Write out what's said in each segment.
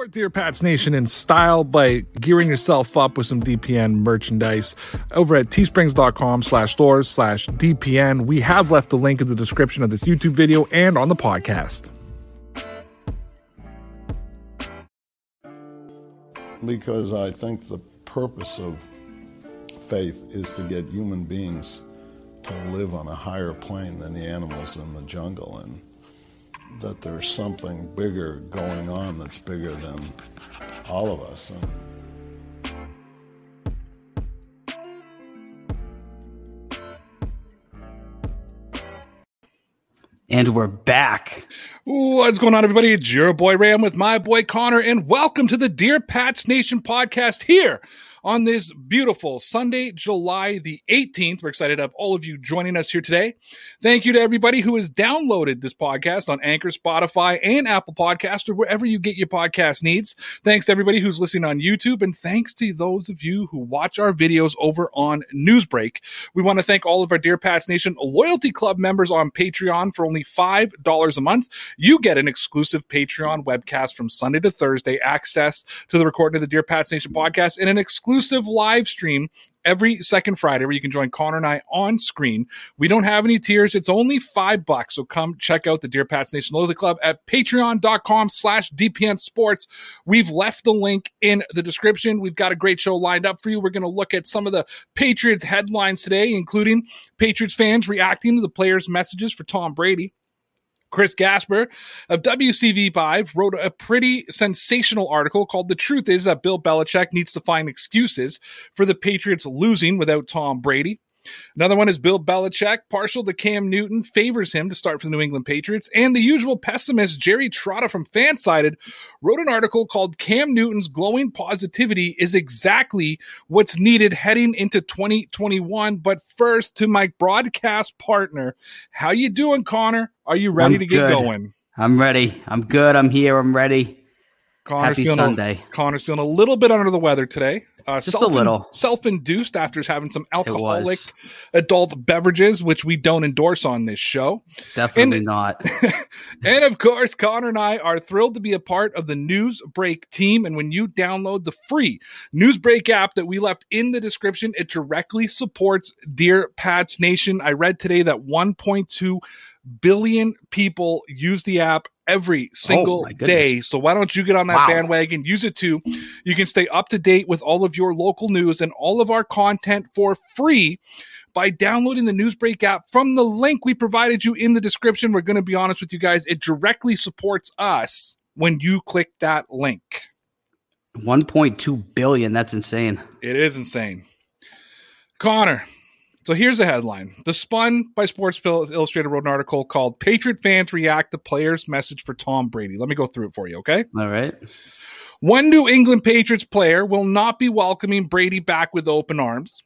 Support Dear Pats Nation in style by gearing yourself up with some DPN merchandise over at teesprings.com slash stores slash DPN. We have left the link in the description of this YouTube video and on the podcast. Because I think the purpose of faith is to get human beings to live on a higher plane than the animals in the jungle and that there's something bigger going on that's bigger than all of us. And And we're back. What's going on, everybody? It's your boy Ray with my boy Conor, and welcome to the Dear Pats Nation podcast here on this beautiful Sunday, July the 18th. We're excited to have all of you joining us here today. Thank you to everybody who has downloaded this podcast on Anchor, Spotify, and Apple Podcast, or wherever you get your podcast needs. Thanks to everybody who's listening on YouTube, and thanks to those of you who watch our videos over on Newsbreak. We want to thank all of our Dear Pats Nation Loyalty Club members on Patreon for only $5 a month. You get an exclusive Patreon webcast from Sunday to Thursday, access to the recording of the Dear Pats Nation podcast, and an exclusive exclusive live stream every second Friday where you can join Conor and I on screen. We don't have any tiers. It's only five bucks. So come check out the Dear Pats Nation Loyalty Club at patreon.com slash DPN Sports. We've left the link in the description. We've got a great show lined up for you. We're going to look at some of the Patriots headlines today, including Patriots fans reacting to the players' messages for Tom Brady. Chris Gasper of WCV5 wrote a pretty sensational article called The Truth is that Bill Belichick needs to find excuses for the Patriots losing without Tom Brady. Another one is Bill Belichick, partial to Cam Newton, favors him to start for the New England Patriots. And the usual pessimist, Jerry Trotta from Fansided, wrote an article called Cam Newton's Glowing Positivity is Exactly What's Needed Heading into 2021. But first, to my broadcast partner, how you doing, Conor? Are you ready I'm to get good. going? I'm ready. I'm good. I'm here. I'm ready. Conor's Happy feeling Sunday. A, Conor's feeling a little bit under the weather today. Uh, Just a little. Self-induced after having some alcoholic adult beverages, which we don't endorse on this show. Definitely And- not. and of course, Conor and I are thrilled to be a part of the Newsbreak team. And when you download the free Newsbreak app that we left in the description, it directly supports Dear Pats Nation. I read today that 1.2 billion people use the app every oh single Oh, day. So why don't you get on that Wow. bandwagon? Use it too. You can stay up to date with all of your local news and all of our content for free by downloading the Newsbreak app from the link we provided you in the description. We're going to be honest with you guys, it directly supports us when you click that link. 1.2 billion. That's insane. It is insane. Conor. So here's the headline. The Spun by Sports Illustrated wrote an article called Patriot Fans React to Players' Message for Tom Brady. Let me go through it for you, okay? All right. One New England Patriots player will not be welcoming Brady back with open arms.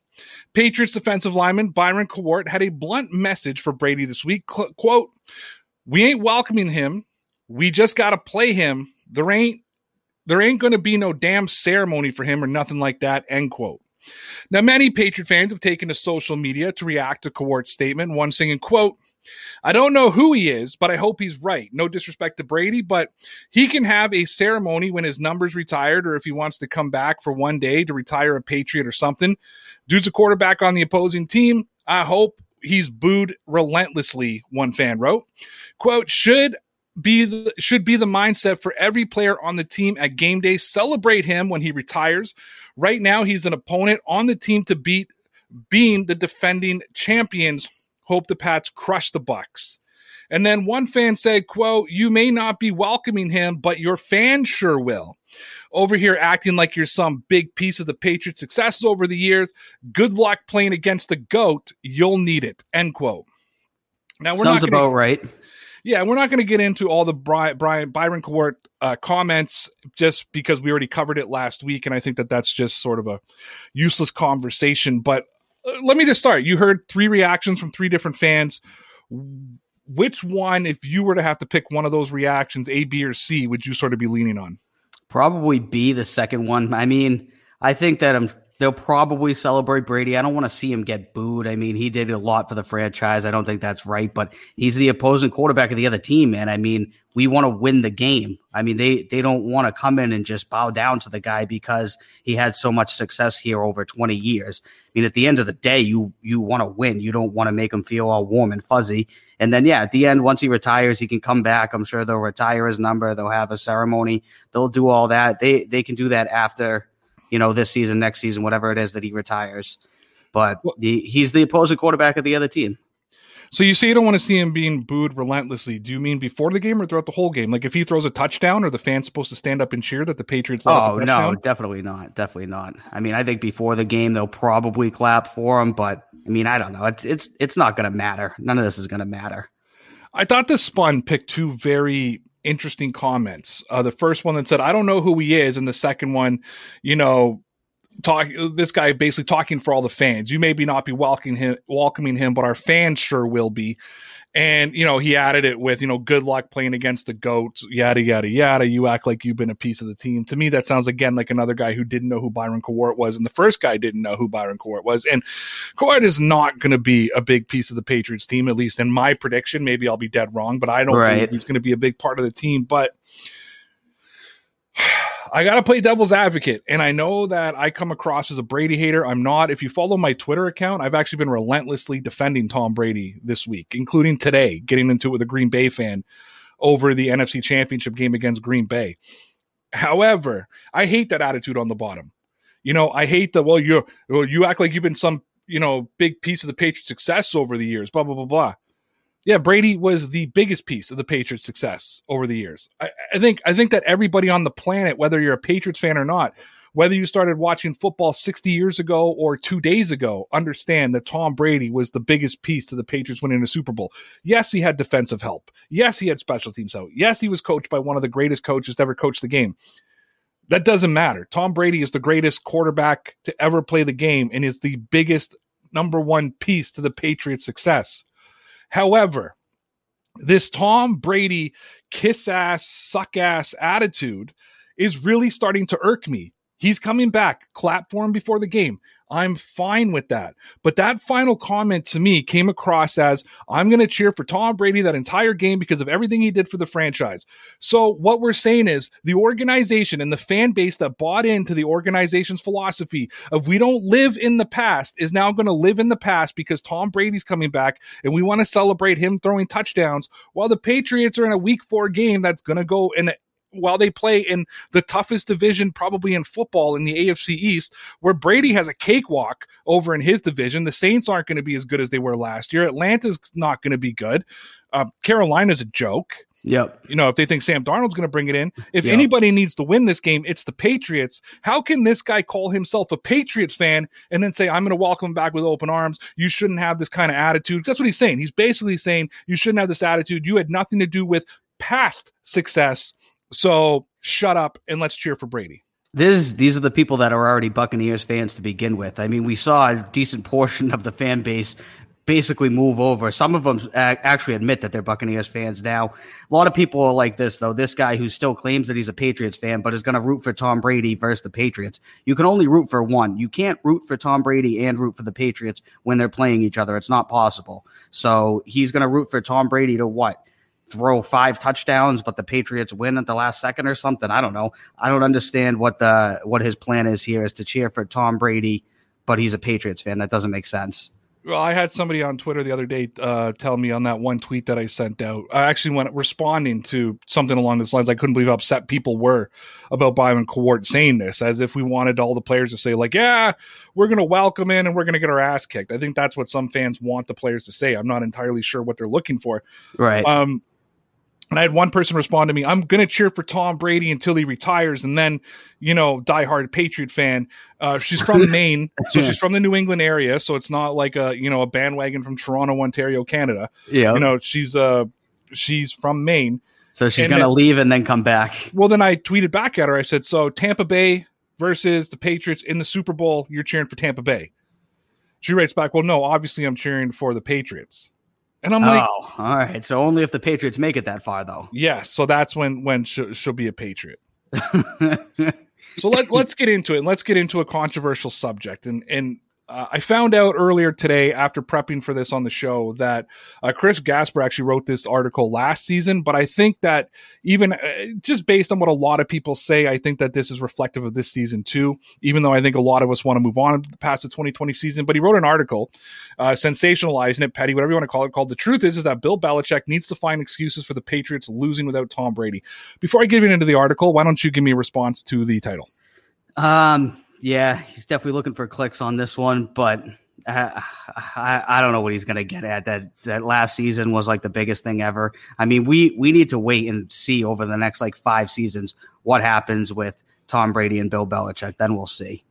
Patriots defensive lineman Byron Cowart had a blunt message for Brady this week. Cl- quote, We ain't welcoming him. We just got to play him. There ain't there ain't going to be no damn ceremony for him or nothing like that. End quote. Now, many Patriot fans have taken to social media to react to Cowart's statement. One singing, quote, I don't know who he is, but I hope he's right. No disrespect to Brady, but he can have a ceremony when his number's retired or if he wants to come back for one day to retire a Patriot or something. Dude's a quarterback on the opposing team. I hope he's booed relentlessly, one fan wrote. Quote, should be the, should be the mindset for every player on the team at game day. Celebrate him when he retires. Right now, he's an opponent on the team to beat, being the defending champions. Hope the Pats crush the Bucs. And then one fan said, quote, you may not be welcoming him, but your fans sure will. Over here acting like you're some big piece of the Patriots' success over the years. Good luck playing against the GOAT. You'll need it. End quote. Now we're Sounds not gonna, about right. Yeah, we're not going to get into all the Brian, Brian Byron Cowart uh, comments just because we already covered it last week, and I think that that's just sort of a useless conversation. But uh, let me just start. You heard three reactions from three different fans. Which one, if you were to have to pick one of those reactions, A, B, or C, would you sort of be leaning on? Probably B, the second one. I mean, I think that I'm They'll probably celebrate Brady. I don't want to see him get booed. I mean, he did a lot for the franchise. I don't think that's right, but he's the opposing quarterback of the other team, man. I mean, we want to win the game. I mean, they they don't want to come in and just bow down to the guy because he had so much success here over 20 years. I mean, at the end of the day, you you want to win. You don't want to make him feel all warm and fuzzy. And then yeah, at the end, once he retires, he can come back. I'm sure they'll retire his number. They'll have a ceremony. They'll do all that. They they can do that after you know, this season, next season, whatever it is that he retires. But the, he's the opposing quarterback of the other team. So you say you don't want to see him being booed relentlessly. Do you mean before the game or throughout the whole game? Like if he throws a touchdown, are the fans supposed to stand up and cheer that the Patriots? Oh no, definitely not. Definitely not. I mean, I think before the game they'll probably clap for him, but I mean, I don't know. It's it's it's not going to matter. None of this is going to matter. I thought this spun picked two very interesting comments. Uh, the first one that said, I don't know who he is. And the second one, you know, talk this guy basically talking for all the fans. You maybe not be welcoming him, welcoming him, but our fans sure will be. And, you know, he added it with, you know, good luck playing against the GOATs, yada, yada, yada. You act like you've been a piece of the team. To me, that sounds again like another guy who didn't know who Byron Cowart was. And the first guy didn't know who Byron Cowart was. And Cowart is not going to be a big piece of the Patriots team, at least in my prediction. Maybe I'll be dead wrong, but I don't right. think he's going to be a big part of the team. But I got to play devil's advocate. And I know that I come across as a Brady hater. I'm not. If you follow my Twitter account, I've actually been relentlessly defending Tom Brady this week, including today, getting into it with a Green Bay fan over the NFC Championship game against Green Bay. However, I hate that attitude on the bottom. You know, I hate that, well, you you act like you've been some, you know, big piece of the Patriots' success over the years, blah, blah, blah, blah yeah, Brady was the biggest piece of the Patriots' success over the years. I, I, think I think that everybody on the planet, whether you're a Patriots fan or not, whether you started watching football 60 years ago or two days ago, understand that Tom Brady was the biggest piece to the Patriots winning a Super Bowl. Yes, he had defensive help. Yes, he had special teams help. Yes, he was coached by one of the greatest coaches to ever coach the game. That doesn't matter. Tom Brady is the greatest quarterback to ever play the game and is the biggest number one piece to the Patriots' success. However, this Tom Brady kiss ass, suck ass attitude is really starting to irk me. He's coming back. Clap for him before the game. I'm fine with that. But that final comment to me came across as I'm going to cheer for Tom Brady that entire game because of everything he did for the franchise. So, what we're saying is the organization and the fan base that bought into the organization's philosophy of we don't live in the past is now going to live in the past because Tom Brady's coming back and we want to celebrate him throwing touchdowns while the Patriots are in a week four game that's going to go in while they play in the toughest division probably in football in the AFC East, where Brady has a cakewalk over in his division. The Saints aren't going to be as good as they were last year. Atlanta's not going to be good. Uh, Carolina's a joke. Yep. You know, if they think Sam Darnold's going to bring it in, if yep. anybody needs to win this game, it's the Patriots. How can this guy call himself a Patriots fan and then say, I'm going to welcome him back with open arms? You shouldn't have this kind of attitude. That's what he's saying. He's basically saying you shouldn't have this attitude. You had nothing to do with past success. So shut up and let's cheer for Brady. This, these are the people that are already Buccaneers fans to begin with. I mean, we saw a decent portion of the fan base basically move over. Some of them actually admit that they're Buccaneers fans now. A lot of people are like this, though. This guy who still claims that he's a Patriots fan, but is going to root for Tom Brady versus the Patriots. You can only root for one. You can't root for Tom Brady and root for the Patriots when they're playing each other. It's not possible. So he's going to root for Tom Brady to what? Throw five touchdowns, but the Patriots win at the last second or something. I don't know. I don't understand what the what his plan is here is to cheer for Tom Brady, but he's a Patriots fan. That doesn't make sense. Well, I had somebody on Twitter the other day uh, tell me on that one tweet that I sent out. I actually went responding to something along those lines. I couldn't believe how upset people were about Byron Cowart saying this, as if we wanted all the players to say, like, "Yeah, we're going to welcome in and we're going to get our ass kicked." I think that's what some fans want the players to say. I'm not entirely sure what they're looking for. Right. Um, and I had one person respond to me, I'm going to cheer for Tom Brady until he retires. And then, you know, diehard Patriot fan. Uh, she's from Maine. So she's from the New England area. So it's not like a, you know, a bandwagon from Toronto, Ontario, Canada. Yeah. You know, she's, uh, she's from Maine. So she's going to leave and then come back. Well, then I tweeted back at her. I said, so Tampa Bay versus the Patriots in the Super Bowl, you're cheering for Tampa Bay. She writes back, well, no, obviously I'm cheering for the Patriots. And I'm like, oh, all right. So only if the Patriots make it that far, though. Yes. Yeah, so that's when when she'll, she'll be a Patriot. so let let's get into it. Let's get into a controversial subject. And and uh, I found out earlier today after prepping for this on the show that uh, Chris Gasper actually wrote this article last season, but I think that even uh, just based on what a lot of people say, I think that this is reflective of this season too, even though I think a lot of us want to move on past the 2020 season. But he wrote an article uh, sensationalizing it, petty, whatever you want to call it, called The Truth is, is that Bill Belichick needs to find excuses for the Patriots losing without Tom Brady. Before I get into the article, why don't you give me a response to the title? Um, yeah, he's definitely looking for clicks on this one, but uh, I, I don't know what he's going to get at. That that last season was like the biggest thing ever. I mean, we we need to wait and see over the next like five seasons what happens with Tom Brady and Bill Belichick. Then we'll see.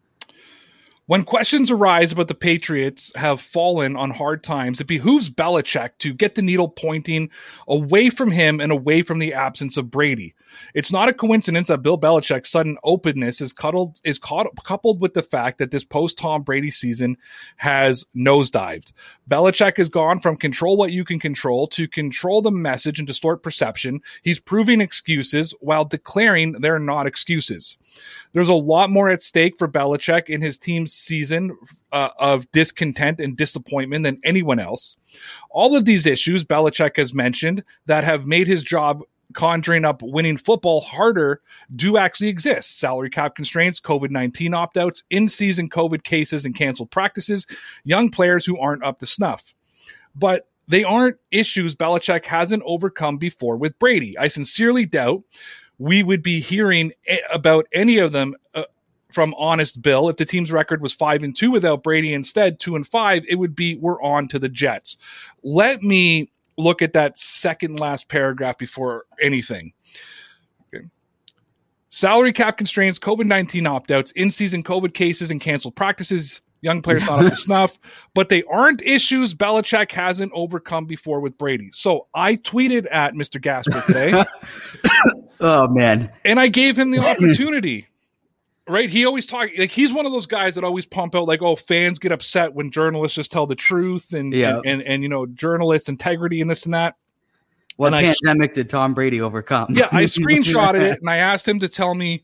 When questions arise about the Patriots have fallen on hard times, it behooves Belichick to get the needle pointing away from him and away from the absence of Brady. It's not a coincidence that Bill Belichick's sudden openness is cuddled is caught, coupled with the fact that this post Tom Brady season has nosedived. Belichick has gone from control what you can control to control the message and distort perception. He's proving excuses while declaring they're not excuses. There's a lot more at stake for Belichick in his team's season uh, of discontent and disappointment than anyone else. All of these issues Belichick has mentioned that have made his job conjuring up winning football harder do actually exist. Salary cap constraints, COVID 19 opt outs, in season COVID cases and canceled practices, young players who aren't up to snuff. But they aren't issues Belichick hasn't overcome before with Brady. I sincerely doubt we would be hearing about any of them uh, from honest bill if the team's record was 5 and 2 without Brady instead 2 and 5 it would be we're on to the Jets let me look at that second last paragraph before anything okay salary cap constraints covid-19 opt-outs in-season covid cases and canceled practices young players not up to snuff, but they aren't issues Belichick hasn't overcome before with Brady. So I tweeted at Mr. Gasper today. oh man. And I gave him the opportunity. Right? He always talk like he's one of those guys that always pump out like, oh, fans get upset when journalists just tell the truth and yeah. and, and, and you know, journalist integrity and this and that. What and pandemic I, did Tom Brady overcome? Yeah, I screenshotted it and I asked him to tell me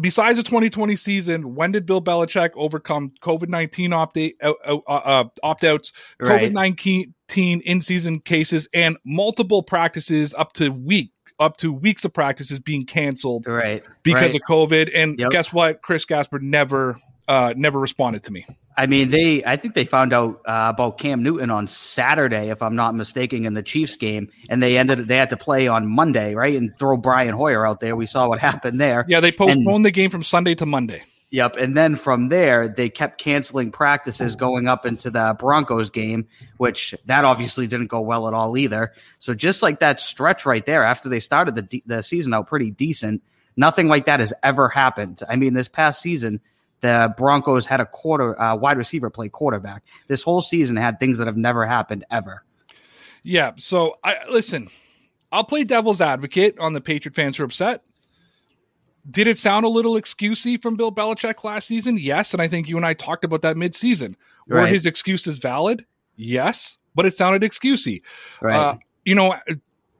besides the 2020 season, when did Bill Belichick overcome COVID 19 opt-out uh, uh, opt outs, COVID 19 in season cases, and multiple practices up to week up to weeks of practices being canceled right because right. of COVID. And yep. guess what? Chris Gasper never uh, never responded to me. I mean, they. I think they found out uh, about Cam Newton on Saturday, if I'm not mistaken, in the Chiefs game, and they ended. They had to play on Monday, right, and throw Brian Hoyer out there. We saw what happened there. Yeah, they postponed and, the game from Sunday to Monday. Yep, and then from there they kept canceling practices going up into the Broncos game, which that obviously didn't go well at all either. So just like that stretch right there, after they started the the season out pretty decent, nothing like that has ever happened. I mean, this past season the Broncos had a quarter uh, wide receiver play quarterback. This whole season had things that have never happened ever. Yeah. So I listen. I'll play devil's advocate on the Patriot fans who are upset. Did it sound a little excusey from Bill Belichick last season? Yes, and I think you and I talked about that midseason. Right. Were his excuses valid? Yes, but it sounded excusey. Right. Uh, you know,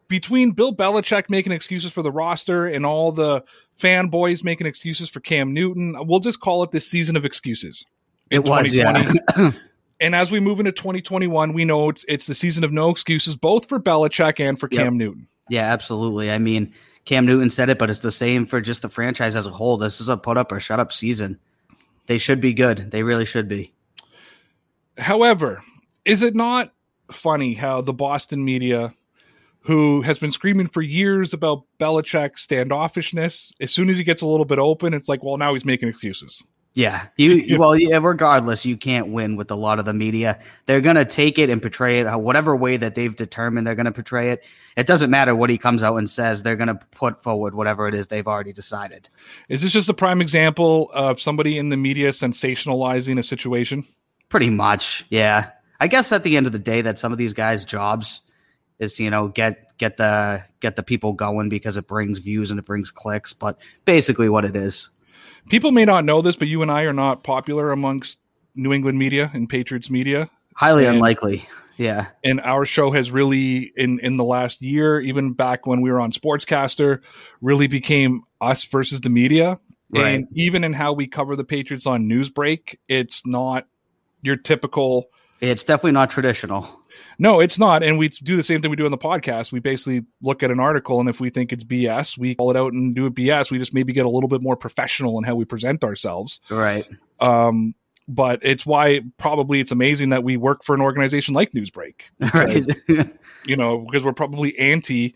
between Bill Belichick making excuses for the roster and all the fanboys making excuses for Cam Newton, we'll just call it this season of excuses. it was, yeah. and as we move into 2021, we know it's it's the season of no excuses, both for Belichick and for yep. Cam Newton. Yeah, absolutely. I mean, Cam Newton said it, but it's the same for just the franchise as a whole. This is a put up or shut up season. They should be good. They really should be. However, is it not funny how the Boston media who has been screaming for years about Belichick's standoffishness. As soon as he gets a little bit open, it's like, well, now he's making excuses. Yeah, you well, yeah. Regardless, you can't win with a lot of the media. They're gonna take it and portray it whatever way that they've determined they're gonna portray it. It doesn't matter what he comes out and says. They're gonna put forward whatever it is they've already decided. Is this just a prime example of somebody in the media sensationalizing a situation? Pretty much, yeah. I guess at the end of the day, that some of these guys' jobs is you know get get the get the people going because it brings views and it brings clicks but basically what it is people may not know this but you and i are not popular amongst new england media and patriots media highly and, unlikely Yeah. And our show has really in in the last year, even back when we were on Sportscaster, really became us versus the media. Right. And even in how we cover the Patriots on Newsbreak, it's not your typical It's definitely not traditional. no, it's not. And we do the same thing we do on the podcast. We basically look at an article, and if we think it's BS, we call it out and do it BS. We just maybe get a little bit more professional in how we present ourselves. Right. Um, but it's why probably it's amazing that we work for an organization like Newsbreak, Right. you know, because we're probably anti.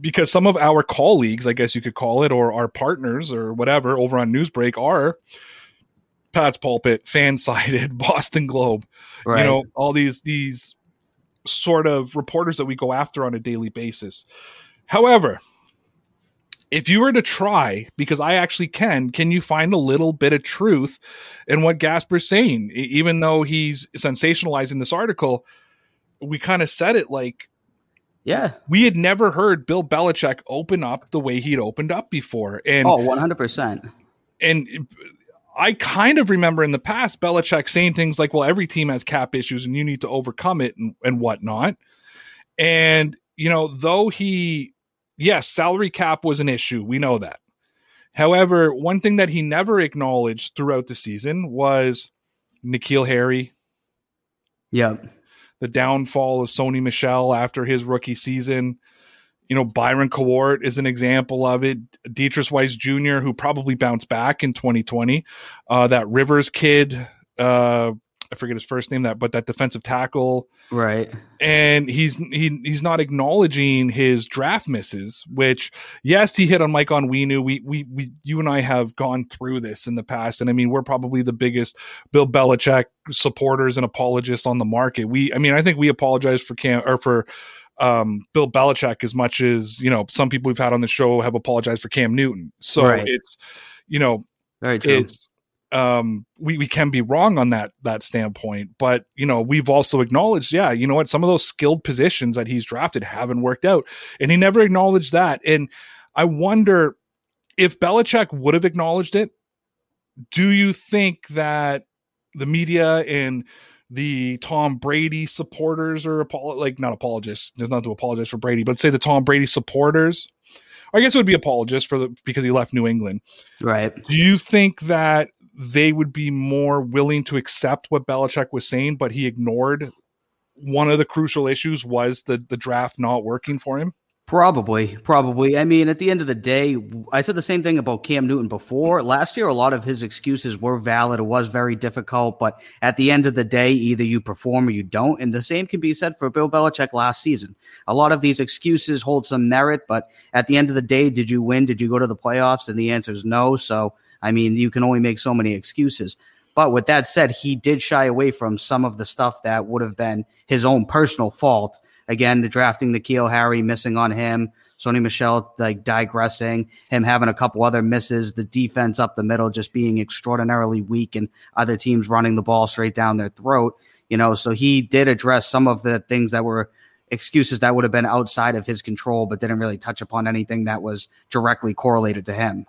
Because some of our colleagues, I guess you could call it, or our partners or whatever over on Newsbreak are Pat's Pulpit, Fan Sided, Boston Globe, right. you know all these these sort of reporters that we go after on a daily basis however if you were to try because i actually can can you find a little bit of truth in what gasper's saying even though he's sensationalizing this article we kind of said it like yeah. we had never heard bill belichick open up the way he'd opened up before and Oh, 100%. and I kind of remember in the past Belichick saying things like, "Well, every team has cap issues, and you need to overcome it and, and whatnot." And you know, though he, yes, salary cap was an issue, we know that. However, one thing that he never acknowledged throughout the season was N'Keal Harry, Yep. the downfall of Sony Michel after his rookie season. You know, Byron Cowart is an example of it. Deatrich Wise Jr., who probably bounced back in 2020. Uh, that Rivers kid, uh, I forget his first name, that but that defensive tackle, Right. and he's he he's not acknowledging his draft misses. Which yes, he hit on Mike Onwenu we we we you and I have gone through this in the past, and I mean we're probably the biggest Bill Belichick supporters and apologists on the market. We I mean I think we apologize for Cam or for um, Bill Belichick as much as you know some people we've had on the show have apologized for Cam Newton. So Right. it's you know Very true. it's um we, we can be wrong on that that standpoint but you know we've also acknowledged yeah you know what some of those skilled positions that he's drafted haven't worked out and he never acknowledged that and i wonder if Belichick would have acknowledged it do you think that the media and the Tom Brady supporters or apolo- like not apologists there's not to apologize for Brady but say the Tom Brady supporters I guess it would be apologists for the because he left New England right. do you think that they would be more willing to accept what Belichick was saying, but he ignored one of the crucial issues was the the draft not working for him? Probably, probably. I mean, at the end of the day, I said the same thing about Cam Newton before. Last year, a lot of his excuses were valid. It was very difficult, but at the end of the day, either you perform or you don't. And the same can be said for Bill Belichick last season. A lot of these excuses hold some merit, but at the end of the day, did you win? Did you go to the playoffs? And the answer is no. So, I mean, you can only make so many excuses. But with that said, he did shy away from some of the stuff that would have been his own personal fault. Again, the drafting N'Keal Harry, missing on him, Sony Michel like digressing, him having a couple other misses, the defense up the middle just being extraordinarily weak, and other teams running the ball straight down their throat. You know, so he did address some of the things that were excuses that would have been outside of his control, but didn't really touch upon anything that was directly correlated to him.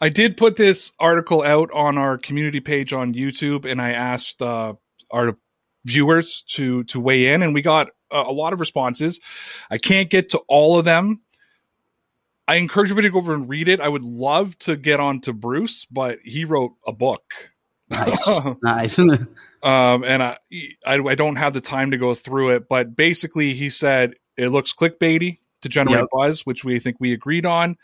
I did put this article out on our community page on YouTube, and I asked uh, our viewers to to weigh in, and we got a, a lot of responses. I can't get to all of them. I encourage everybody to go over and read it. I would love to get on to Bruce, but he wrote a book. Nice, nice. um, and I, I I don't have the time to go through it, but basically he said it looks clickbaity to generate Yep. buzz, which we think we agreed on.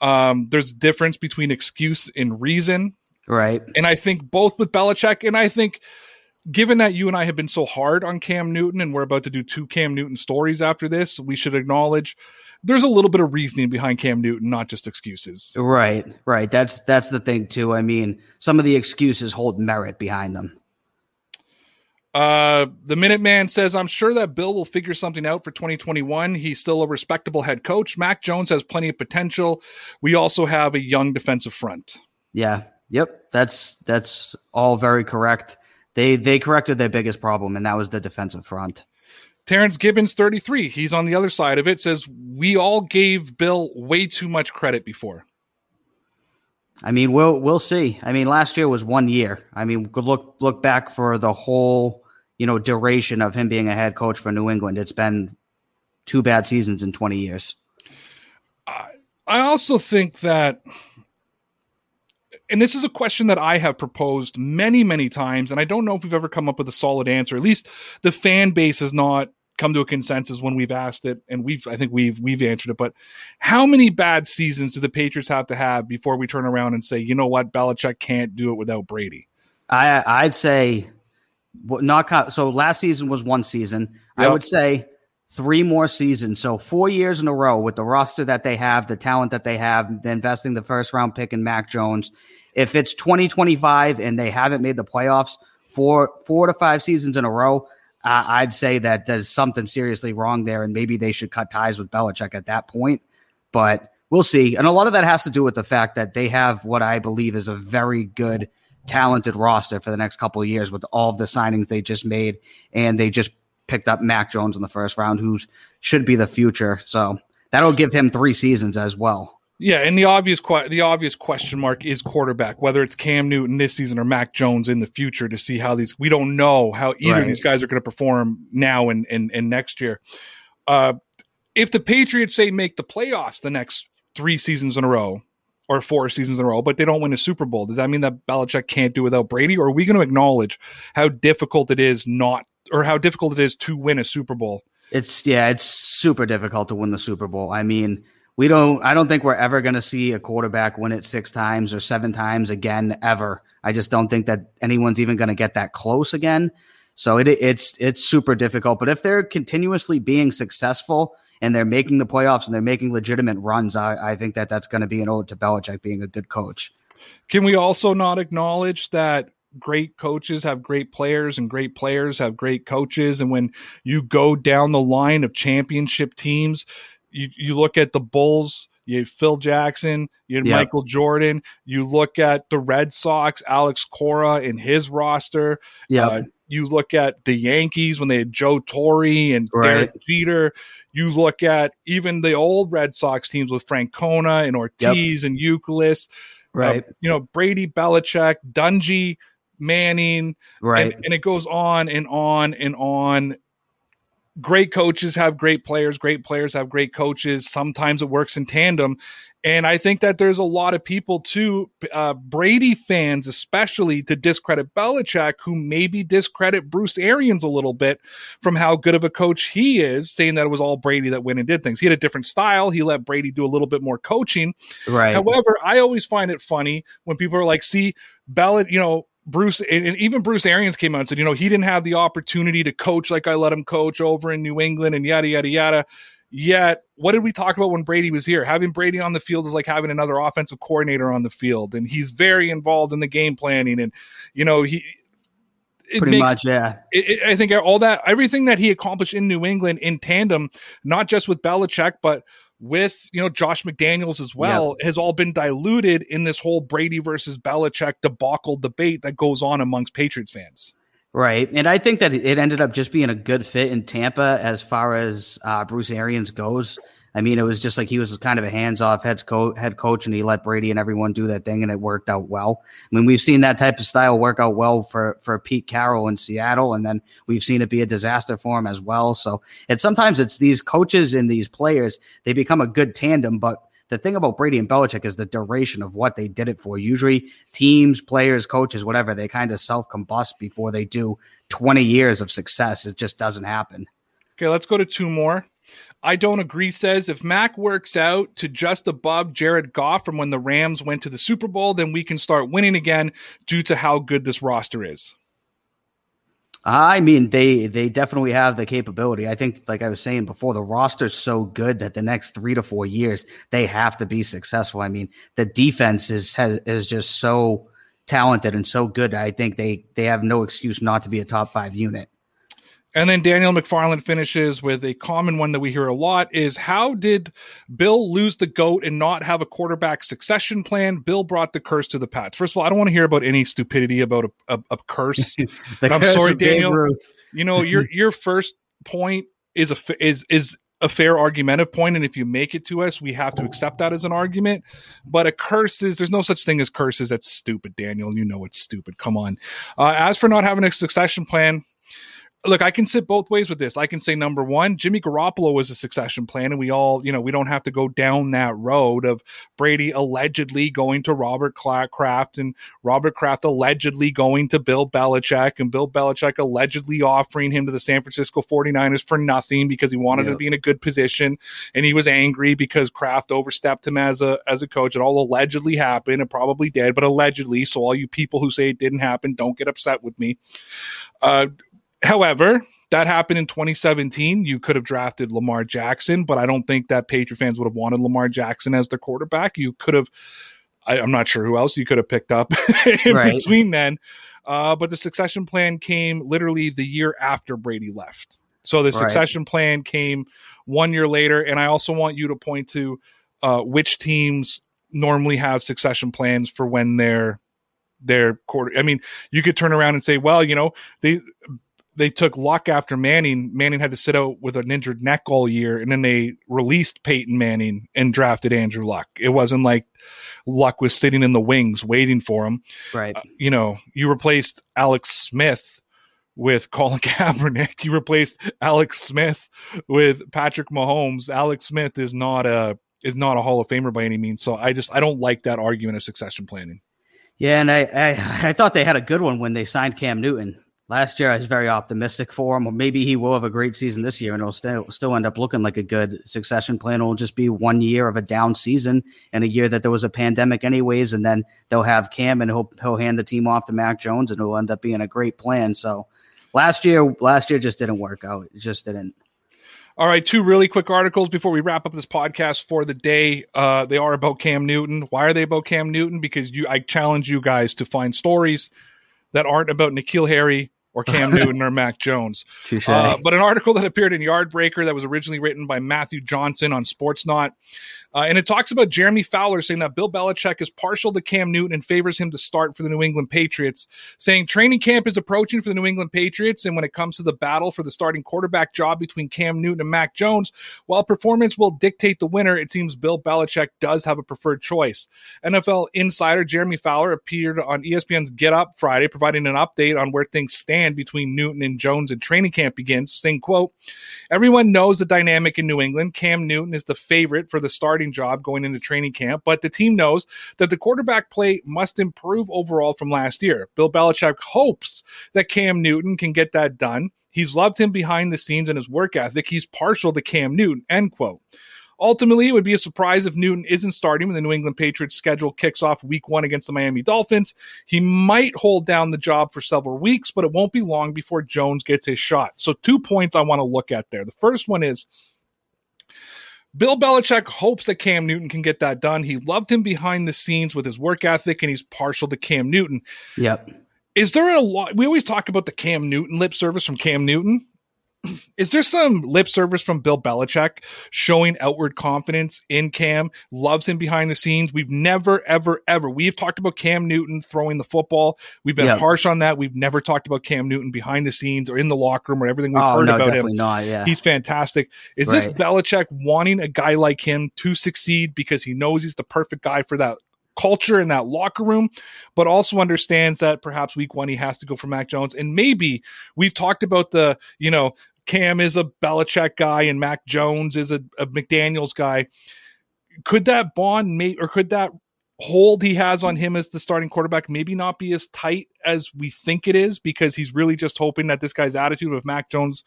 Um, there's a difference between excuse and reason, right. and I think both with Belichick, and I think given that you and I have been so hard on Cam Newton, and we're about to do two Cam Newton stories after this, we should acknowledge there's a little bit of reasoning behind Cam Newton, not just excuses. Right, right. That's that's the thing too. I mean, some of the excuses hold merit behind them. Uh, the Minuteman says, I'm sure that Bill will figure something out for 2021. He's still a respectable head coach. Mac Jones has plenty of potential. We also have a young defensive front. Yeah. Yep. That's that's all very correct. They they corrected their biggest problem, and that was the defensive front. Terrence Gibbons, 33. He's on the other side of it. Says, We all gave Bill way too much credit before. I mean, we'll we'll see. I mean, last year was one year. I mean, look look back for the whole, you you know duration of him being a head coach for New England. It's been two bad seasons in 20 years. I also think that and this is a question that I have proposed many, many times, and I don't know if we've ever come up with a solid answer. At least the fan base has not come to a consensus when we've asked it, and we've I think we've we've answered it. But how many bad seasons do the Patriots have to have before we turn around and say, you know what, Belichick can't do it without Brady? I I'd say not so. Last season was one season. Yep. I would say three more seasons. So four years in a row with the roster that they have, the talent that they have, the investing the first round pick in Mac Jones. If it's 2025 and they haven't made the playoffs for four to five seasons in a row, uh, I'd say that there's something seriously wrong there, and maybe they should cut ties with Belichick at that point. But we'll see. And a lot of that has to do with the fact that they have what I believe is a very good, talented roster for the next couple of years with all of the signings they just made, and they just picked up Mac Jones in the first round, who should be the future. So that'll give him three seasons as well. Yeah, and the obvious que- the obvious question mark is quarterback, whether it's Cam Newton this season or Mac Jones in the future to see how these we don't know how either right. of these guys are going to perform now and, and and next year. Uh, if the Patriots say make the playoffs the next three seasons in a row or four seasons in a row, but they don't win a Super Bowl, does that mean that Belichick can't do without Brady? Or are we going to acknowledge how difficult it is not or how difficult it is to win a Super Bowl. It's yeah, it's super difficult to win the Super Bowl. I mean, we don't I don't think we're ever going to see a quarterback win it 6 times or 7 times again ever. I just don't think that anyone's even going to get that close again. So it it's it's super difficult, but if they're continuously being successful and they're making the playoffs and they're making legitimate runs, I, I think that that's going to be an ode to Belichick being a good coach. Can we also not acknowledge that great coaches have great players and great players have great coaches. And when you go down the line of championship teams, you, you look at the Bulls, you had Phil Jackson, you had yep. Michael Jordan. You look at the Red Sox, Alex Cora in his roster. Yeah. Uh, you look at the Yankees when they had Joe Torre and right. Derek Jeter. You look at even the old Red Sox teams with Francona and Ortiz yep. and Youkilis. Right. Uh, you know, Brady, Belichick, Dungy. Manning, right? And, and, it goes on and on and on. Great coaches have great players. Great players have great coaches. Sometimes it works in tandem, and I think that there's a lot of people too, uh, Brady fans especially, to discredit Belichick, who maybe discredit Bruce Arians a little bit from how good of a coach he is, saying that it was all Brady that went and did things. He had a different style. He let Brady do a little bit more coaching. Right. However, I always find it funny when people are like, "See, Belichick, you know." Bruce and, even Bruce Arians came out and said, you know, he didn't have the opportunity to coach like I let him coach over in New England and yada yada yada. Yet, what did we talk about when Brady was here? Having Brady on the field is like having another offensive coordinator on the field, and he's very involved in the game planning. And you know, he pretty makes, much, yeah. It, it, I think all that, everything that he accomplished in New England in tandem, not just with Belichick, but with you know Josh McDaniels as well yep. has all been diluted in this whole Brady versus Belichick debacle debate that goes on amongst Patriots fans. Right, and I think that it ended up just being a good fit in Tampa as far as uh, Bruce Arians goes. I mean, it was just like he was kind of a hands-off head, co- head coach, and he let Brady and everyone do that thing, and it worked out well. I mean, we've seen that type of style work out well for for Pete Carroll in Seattle, and then we've seen it be a disaster for him as well. So it's sometimes it's these coaches and these players they become a good tandem, but the thing about Brady and Belichick is the duration of what they did it for. Usually, teams, players, coaches, whatever, they kind of self combust before they do 20 years of success. It just doesn't happen. Okay, let's go to two more. I don't agree says if Mac works out to just above Jared Goff from when the Rams went to the Super Bowl, then we can start winning again due to how good this roster is. I mean, they they definitely have the capability. I think, like I was saying before, the roster's so good that the next three to four years they have to be successful. I mean, the defense is has, is just so talented and so good. I think they they have no excuse not to be a top five unit. And then Daniel McFarland finishes with a common one that we hear a lot is how did Bill lose the goat and not have a quarterback succession plan? Bill brought the curse to the Pats. First of all, I don't want to hear about any stupidity about a, a, a curse. I'm curse sorry, Daniel. You know, your your first point is a is is a fair argumentative point, and if you make it to us, we have to accept that as an argument. But a curse is there's no such thing as curses. That's stupid, Daniel. You know it's stupid. Come on. Uh, as for not having a succession plan, look, I can sit both ways with this. I can say number one, Jimmy Garoppolo was a succession plan, and we all, you know, we don't have to go down that road of Brady allegedly going to Robert Kraft and Robert Kraft allegedly going to Bill Belichick and Bill Belichick allegedly offering him to the San Francisco 49ers for nothing because he wanted to be in a good position and he was angry because Kraft overstepped him as a as a coach. It all allegedly happened. It probably did, but allegedly. So all you people who say it didn't happen, don't get upset with me. Uh, However, that happened in 2017. You could have drafted Lamar Jackson, but I don't think that Patriot fans would have wanted Lamar Jackson as their quarterback. You could have, I, am not sure who else you could have picked up in right. between then. Uh, but the succession plan came literally the year after Brady left. So the succession right. plan came one year later. And I also want you to point to uh, which teams normally have succession plans for when they're their quarter. I mean, you could turn around and say, well, you know, they they took Luck after Manning. Manning had to sit out with an injured neck all year, and then they released Peyton Manning and drafted Andrew Luck. It wasn't like Luck was sitting in the wings waiting for him. Right. Uh, you know, you replaced Alex Smith with Colin Kaepernick. You replaced Alex Smith with Patrick Mahomes. Alex Smith is not a is not a Hall of Famer by any means. So I just I don't like that argument of succession planning. Yeah, and I, I, I thought they had a good one when they signed Cam Newton. Last year, I was very optimistic for him. Or maybe he will have a great season this year, and it'll still still end up looking like a good succession plan. It'll just be one year of a down season and a year that there was a pandemic, anyways. And then they'll have Cam, and he'll he'll hand the team off to Mac Jones, and it'll end up being a great plan. So last year, last year just didn't work out. It just didn't. All right, two really quick articles before we wrap up this podcast for the day. Uh, they are about Cam Newton. Why are they about Cam Newton? Because you, I challenge you guys to find stories that aren't about N'Keal Harry or Cam Newton or Mac Jones. Uh, but an article that appeared in Yardbarker that was originally written by Matthew Johnson on Sportsnaut uh, and it talks about Jeremy Fowler saying that Bill Belichick is partial to Cam Newton and favors him to start for the New England Patriots, saying training camp is approaching for the New England Patriots. And when it comes to the battle for the starting quarterback job between Cam Newton and Mac Jones, while performance will dictate the winner, it seems Bill Belichick does have a preferred choice. NFL insider Jeremy Fowler appeared on ESPN's Get Up Friday, providing an update on where things stand between Newton and Jones and training camp begins, saying, quote, Everyone knows the dynamic in New England. Cam Newton is the favorite for the starting starting job going into training camp, but the team knows that the quarterback play must improve overall from last year. Bill Belichick hopes that Cam Newton can get that done. He's loved him behind the scenes and his work ethic. He's partial to Cam Newton, end quote. Ultimately, it would be a surprise if Newton isn't starting when the New England Patriots schedule kicks off week one against the Miami Dolphins. He might hold down the job for several weeks, but it won't be long before Jones gets his shot. So, two points I want to look at there. The first one is Bill Belichick hopes that Cam Newton can get that done. He loved him behind the scenes with his work ethic, and he's partial to Cam Newton. Yep. Is there a lot? We always talk about the Cam Newton lip service from Cam Newton is there some lip service from Bill Belichick showing outward confidence in Cam, loves him behind the scenes? We've never, ever, ever, we've talked about Cam Newton throwing the football. We've been harsh on that. We've never talked about Cam Newton behind the scenes or in the locker room or everything we've oh, heard no, about him. Not, yeah. He's fantastic. Is right. this Belichick wanting a guy like him to succeed because he knows he's the perfect guy for that culture in that locker room, but also understands that perhaps week one he has to go for Mac Jones. And maybe we've talked about the, you know, Cam is a Belichick guy and Mac Jones is a, a McDaniels guy. Could that bond mate or could that hold he has on him as the starting quarterback maybe not be as tight as we think it is because he's really just hoping that this guy's attitude of Mac Jones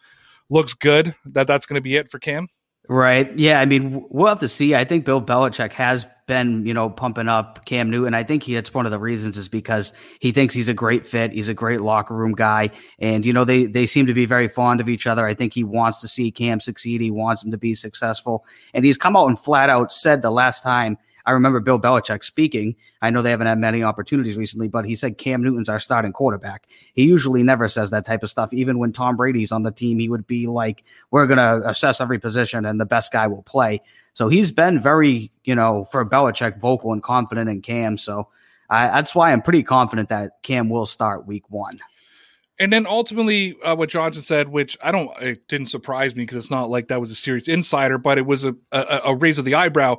looks good that that's going to be it for Cam? Right. Yeah. I mean, we'll have to see. I think Bill Belichick has been, you know, pumping up Cam Newton. I think he, it's one of the reasons is because he thinks he's a great fit. He's a great locker room guy. And, you know, they, they seem to be very fond of each other. I think he wants to see Cam succeed. He wants him to be successful. And he's come out and flat out said the last time I remember Bill Belichick speaking. I know they haven't had many opportunities recently, but he said Cam Newton's our starting quarterback. He usually never says that type of stuff. Even when Tom Brady's on the team, he would be like, "We're going to assess every position, and the best guy will play." So he's been very, you know, for Belichick, vocal and confident in Cam. So I, that's why I'm pretty confident that Cam will start Week One. And then ultimately, uh, what Johnson said, which I don't, it didn't surprise me because it's not like that was a serious insider, but it was a, a, a raise of the eyebrow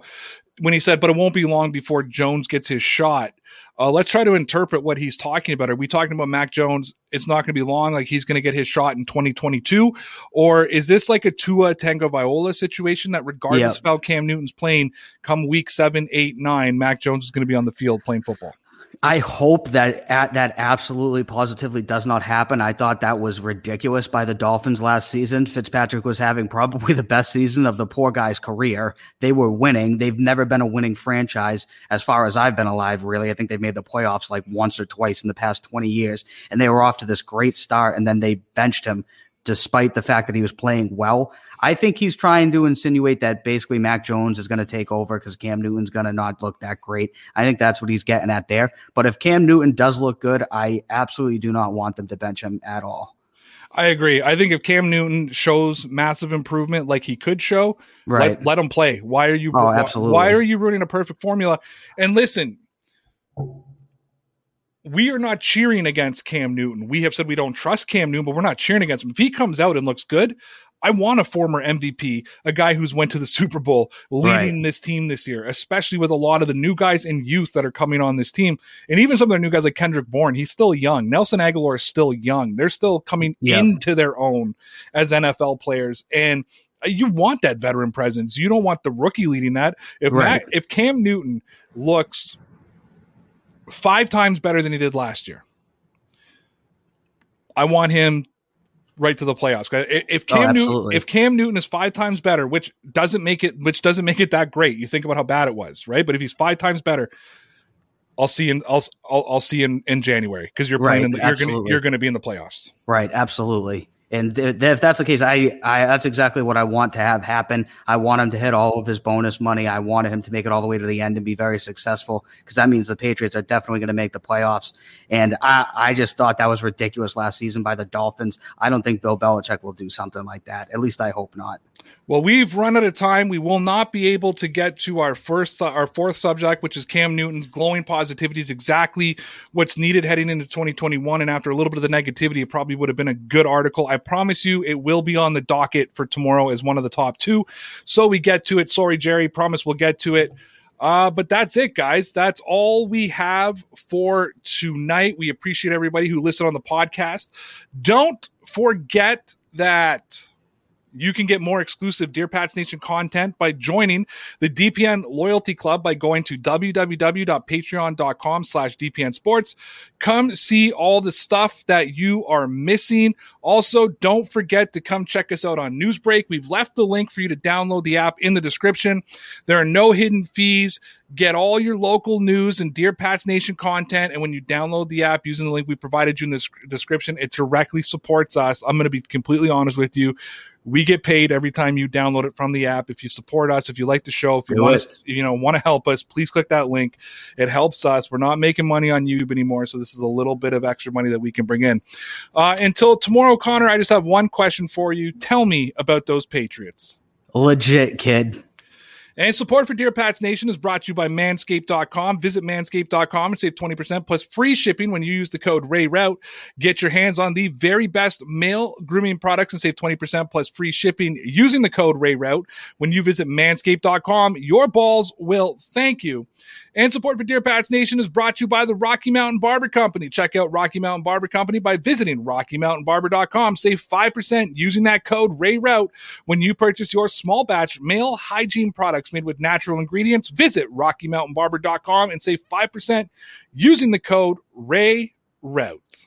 when he said, "But it won't be long before Jones gets his shot." Uh, let's try to interpret what he's talking about. Are we talking about Mac Jones? It's not going to be long, like he's going to get his shot in 2022, or is this like a Tua viola situation that, regardless yep. of how Cam Newton's playing, come week seven, eight, nine, Mac Jones is going to be on the field playing football? I hope that that absolutely positively does not happen. I thought that was ridiculous by the Dolphins last season. Fitzpatrick was having probably the best season of the poor guy's career. They were winning. They've never been a winning franchise as far as I've been alive, really. I think they've made the playoffs like once or twice in the past 20 years. And they were off to this great start and then they benched him despite the fact that he was playing well. I think he's trying to insinuate that basically Mac Jones is going to take over because Cam Newton's going to not look that great. I think that's what he's getting at there. But if Cam Newton does look good, I absolutely do not want them to bench him at all. I agree. I think if Cam Newton shows massive improvement like he could show, right. let, let him play. Why are you oh, absolutely. why are you ruining a perfect formula? And listen, we are not cheering against Cam Newton. We have said we don't trust Cam Newton, but we're not cheering against him. If he comes out and looks good, I want a former MVP, a guy who's went to the Super Bowl leading right. this team this year, especially with a lot of the new guys and youth that are coming on this team. And even some of the new guys like Kendrick Bourne, he's still young. Nelson Agholor is still young. They're still coming yep. into their own as NFL players. And uh, you want that veteran presence. You don't want the rookie leading that. If right. Matt, if Cam Newton looks five times better than he did last year, I want him right to the playoffs. If oh, Cam oh, Newton, if Cam Newton is five times better, which doesn't make it, which doesn't make it that great. You think about how bad it was, right? But if he's five times better, I'll see in I'll I'll, I'll see in in January because you're playing right, in the, you're gonna you're gonna be in the playoffs. Right, absolutely. And th- th- if that's the case, I, I that's exactly what I want to have happen. I want him to hit all of his bonus money. I wanted him to make it all the way to the end and be very successful because that means the Patriots are definitely going to make the playoffs. And I, I just thought that was ridiculous last season by the Dolphins. I don't think Bill Belichick will do something like that. At least I hope not. Well, we've run out of time. We will not be able to get to our first, our fourth subject, which is Cam Newton's glowing positivity is exactly what's needed heading into 2021. And after a little bit of the negativity, it probably would have been a good article. I promise you, it will be on the docket for tomorrow as one of the top two. So we get to it. Sorry, Jerry. Promise we'll get to it. Uh, but that's it, guys. That's all we have for tonight. We appreciate everybody who listened on the podcast. Don't forget that you can get more exclusive Dear Pats Nation content by joining the DPN Loyalty Club by going to www.patreon.com slash DPN Sports. Come see all the stuff that you are missing. Also, don't forget to come check us out on Newsbreak. We've left the link for you to download the app in the description. There are no hidden fees. Get all your local news and Dear Pats Nation content. And when you download the app using the link we provided you in the description, it directly supports us. I'm going to be completely honest with you we get paid every time you download it from the app. If you support us, if you like the show, if you want to, you know, want to help us, please click that link. It helps us. We're not making money on YouTube anymore, so this is a little bit of extra money that we can bring in. Uh, until tomorrow, Conor, I just have one question for you. Tell me about those Patriots. Legit, kid. And support for Dear Pats Nation is brought to you by manscaped.com. Visit manscaped.com and save 20% plus free shipping when you use the code RAYRAUTH. Get your hands on the very best male grooming products and save 20% plus free shipping using the code RAYRAUTH when you visit manscaped.com. Your balls will thank you. And support for Dear Pats Nation is brought to you by the Rocky Mountain Barber Company. Check out Rocky Mountain Barber Company by visiting RockyMountainBarber.com. Save 5% using that code RAYRAUTH when you purchase your small batch male hygiene products made with natural ingredients. Visit RockyMountainBarber.com and save 5% using the code RAYRAUTH.